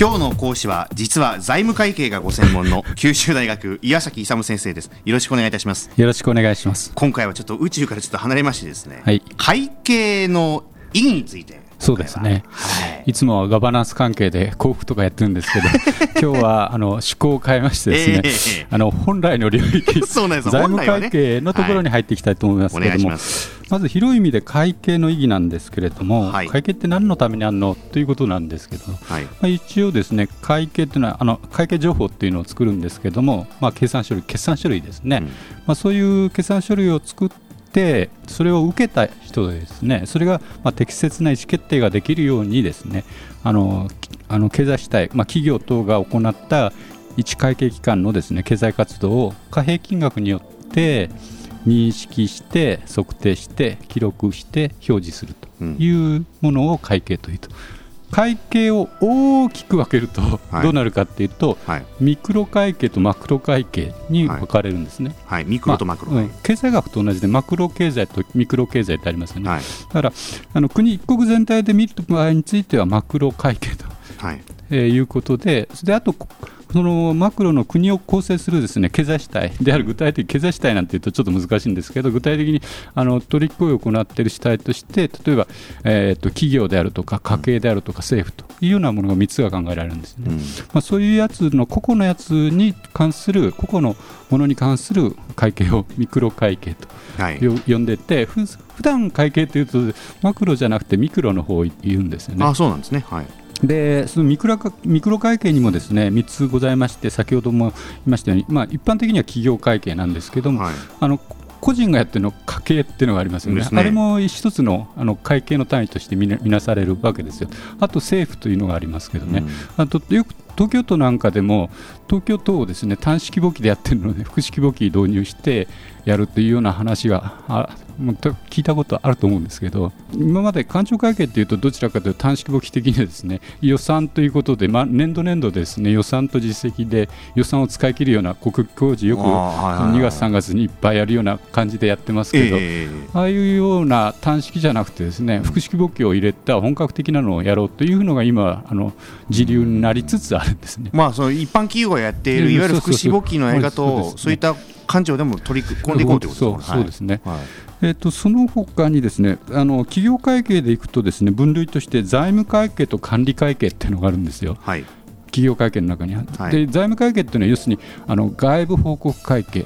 今日の講師は実は財務会計がご専門の九州大学岩崎勇先生です。よろしくお願いいたします。よろしくお願いします。今回はちょっと宇宙からちょっと離れましてですね、はい、会計の意義について。そうですね、はい、いつもはガバナンス関係で幸福とかやってるんですけど、今日はあの趣向を変えましてですね、えー、あの本来の領域、財務会計のところに入っていきたいと思いますけれども、はい、まず広い意味で会計の意義なんですけれども、はい、会計って何のためにあるのということなんですけど、はい、まあ、一応ですね会計っていうのはあの会計情報っていうのを作るんですけども、まあ、計算書類決算書類ですね、うん、まあ、そういう決算書類を作っててそれを受けた人ですねそれがま適切な意思決定ができるようにですねあのあの経済主体、まあ、企業等が行った一会計機関のですね経済活動を貨幣金額によって認識して測定して記録して表示するというものを会計というと。会計を大きく分けるとどうなるかっていうと、はい、ミクロ会計とマクロ会計に分かれるんですね。はい、はい、ミクロとマクロ、まあうん、経済学と同じでマクロ経済とミクロ経済ってありますよね。はい、だからあの国一国全体で見る場合についてはマクロ会計と、はい。えー、いうことでであとそのマクロの国を構成するですね経済主体である具体的経済主体なんていうとちょっと難しいんですけど具体的にあの取り引きを行っている主体として例えば、えーと、企業であるとか家計であるとか政府というようなものが3つが考えられるんですね、うん、まあ、そういうやつの個々のやつに関する個々のものに関する会計を ミクロ会計と、はい、呼んでてふ普段会計というとマクロじゃなくてミクロの方を言うんですよね。あそうなんですね、はいでそのミクロミクロ会計にもですね3つございまして先ほども言いましたように、まあ、一般的には企業会計なんですけども、はい、あの個人がやってるの家計っていうのがありますよね、ね。あれも一つのあの会計の単位として見なされるわけですよ、あと政府というのがありますけどね、うん、あとよく東京都なんかでも、東京都をですね単式簿記でやってるので、複式簿記導入してやるというような話がもう聞いたことあると思うんですけど今まで官庁会計っていうとどちらかというと短縮簿記的にですね予算ということで、まあ、年度年度ですね予算と実績で予算を使い切るような国工事よく2月3月にいっぱいやるような感じでやってますけど、えー、ああいうような短式じゃなくてですね複式簿記を入れた本格的なのをやろうというのが今あの時流になりつつあるんですね。まあ、その一般企業がやっているいわゆる複式簿記のやり方をそういった官庁でも取り込んでいこうということですね。そうですね、はい。えーと、その他にですねあの企業会計でいくとですね分類として財務会計と管理会計っていうのがあるんですよ。はい。企業会計の中に、はい、で財務会計っていうのは要するにあの外部報告会計。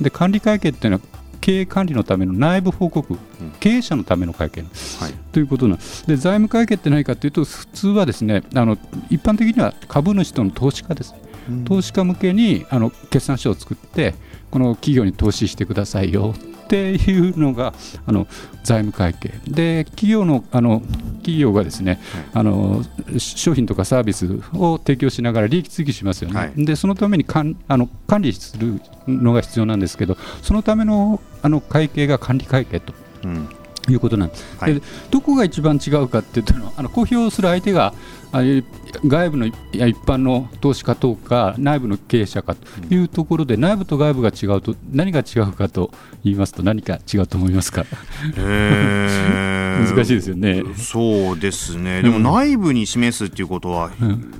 で管理会計っていうのは経営管理のための内部報告、うん、経営者のための会計、はい、ということなん。で財務会計って何かというと普通はですねあの一般的には株主との投資家ですね、うん、投資家向けにあの決算書を作ってこの企業に投資してくださいよっていうのがあの財務会計。で企業のあの企業がですね、あの商品とかサービスを提供しながら利益追求しますよね、はい、でそのためにかんあの管理するのが必要なんですけどそのためのあの会計が管理会計と。うん。いうことなんです、はい、でどこが一番違うかっていうと あの公表する相手があ外部の一般の投資家等か内部の経営者かというところで内部と外部が違うと何が違うかと言いますと何か違うと思いますか、えー、難しいですよね。そうですね。でも内部に示すっていうことは、うん、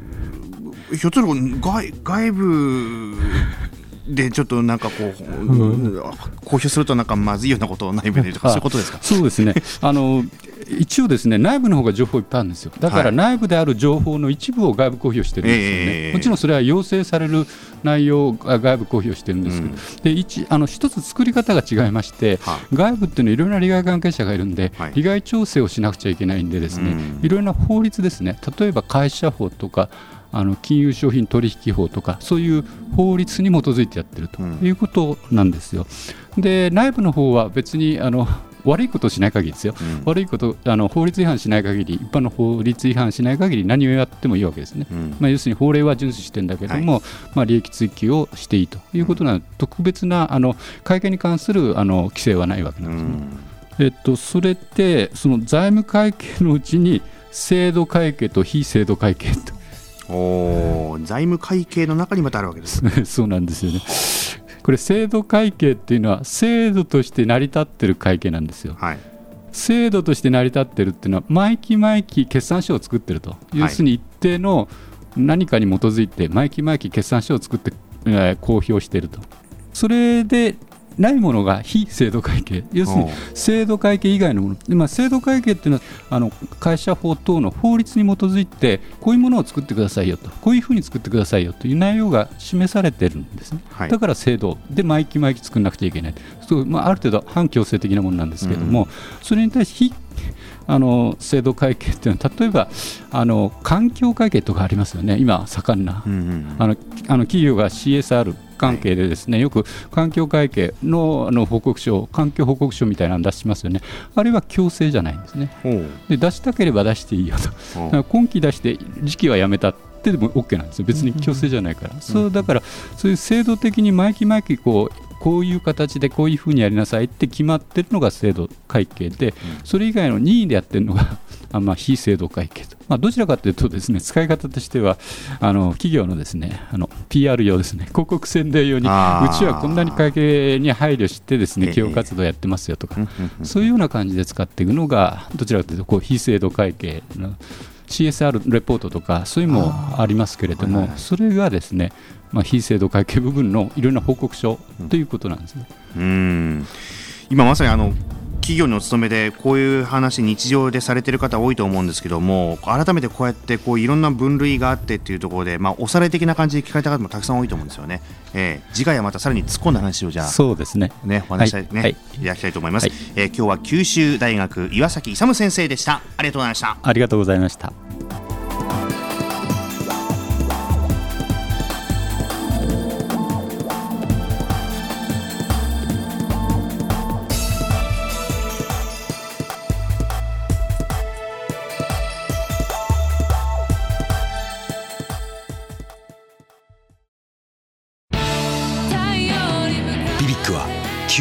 ひょっとすると外外部でちょっとなんかこう、うん、公表するとなんかまずいようなことを内部でとかそういうことですか？そうですね。あの一応ですね内部の方が情報いっぱいあるんですよ。だから内部である情報の一部を外部公表してるんですよね、はい、もちろんそれは要請される内容が外部公表してるんですけど、うん、で一あの一つ作り方が違いまして、は外部っていうのはいろいろな利害関係者がいるんで、はい、利害調整をしなくちゃいけないんでですね、いろいろな法律ですね。例えば会社法とかあの金融商品取引法とかそういう法律に基づいてやってるということなんですよ。で内部の方は別にあの悪いことをしない限りですよ、うん、悪いことあの法律違反しない限り一般の法律違反しない限り何をやってもいいわけですね、うん、まあ、要するに法令は遵守してるんだけども、はい、まあ、利益追求をしていいということなので、特別なあの会計に関するあの規制はないわけなんですね。うん、えっと、それってその財務会計のうちに制度会計と非制度会計と。お財務会計の中にまたあるわけです そうなんですよね。これ制度会計っていうのは制度として成り立ってる会計なんですよ。はい、制度として成り立ってるっていうのは毎期毎期決算書を作ってると、要するに一定の何かに基づいて毎期毎期決算書を作って、えー、公表していると。それでないものが非制度会計、要するに制度会計以外のもの、でまあ、制度会計っていうのはあの会社法等の法律に基づいて、こういうものを作ってくださいよと、こういうふうに作ってくださいよという内容が示されてるんですね、はい、だから制度で毎期毎期作らなくちゃいけない、そうまあ、ある程度反強制的なものなんですけれども、うん、それに対して非あの制度会計っていうのは例えばあの環境会計とかありますよね、今、盛んな、うんうん、あのあの企業が CSR 関係でですね、はい、よく環境会計のあの報告書、環境報告書みたいなの出しますよね、あれは強制じゃないんですね、で出したければ出していいよと、今期出して時期はやめたってでも OK なんですよ、別に強制じゃないから、うん、そうだからそういう制度的に毎期毎期こうこういう形でこういうふうにやりなさいって決まってるのが制度会計で、それ以外の任意でやってるのが あまあ非制度会計と、まあ、どちらかというとですね使い方としてはあの企業のですねあの PR 用ですね。広告宣伝用にうちはこんなに会計に配慮してですね企業活動やってますよとか、そういうような感じで使っていくのがどちらかというとこう非制度会計の CSR レポートとかそういうのもありますけれども、それがですねまあ、非制度会計部分のいろんな報告書ということなんですね。うん。今まさにあの企業にお勤めでこういう話日常でされてる方多いと思うんですけども改めてこうやってこういろんな分類があってっていうところで、まあ、おさらい的な感じで聞かれた方もたくさん多いと思うんですよね、えー、次回はまたさらに突っ込んだ話をじゃあそうですね。ねお話しね、はい、いただきたいと思います、はい、えー、今日は九州大学岩崎勇先生でした。ありがとうございました。ありがとうございました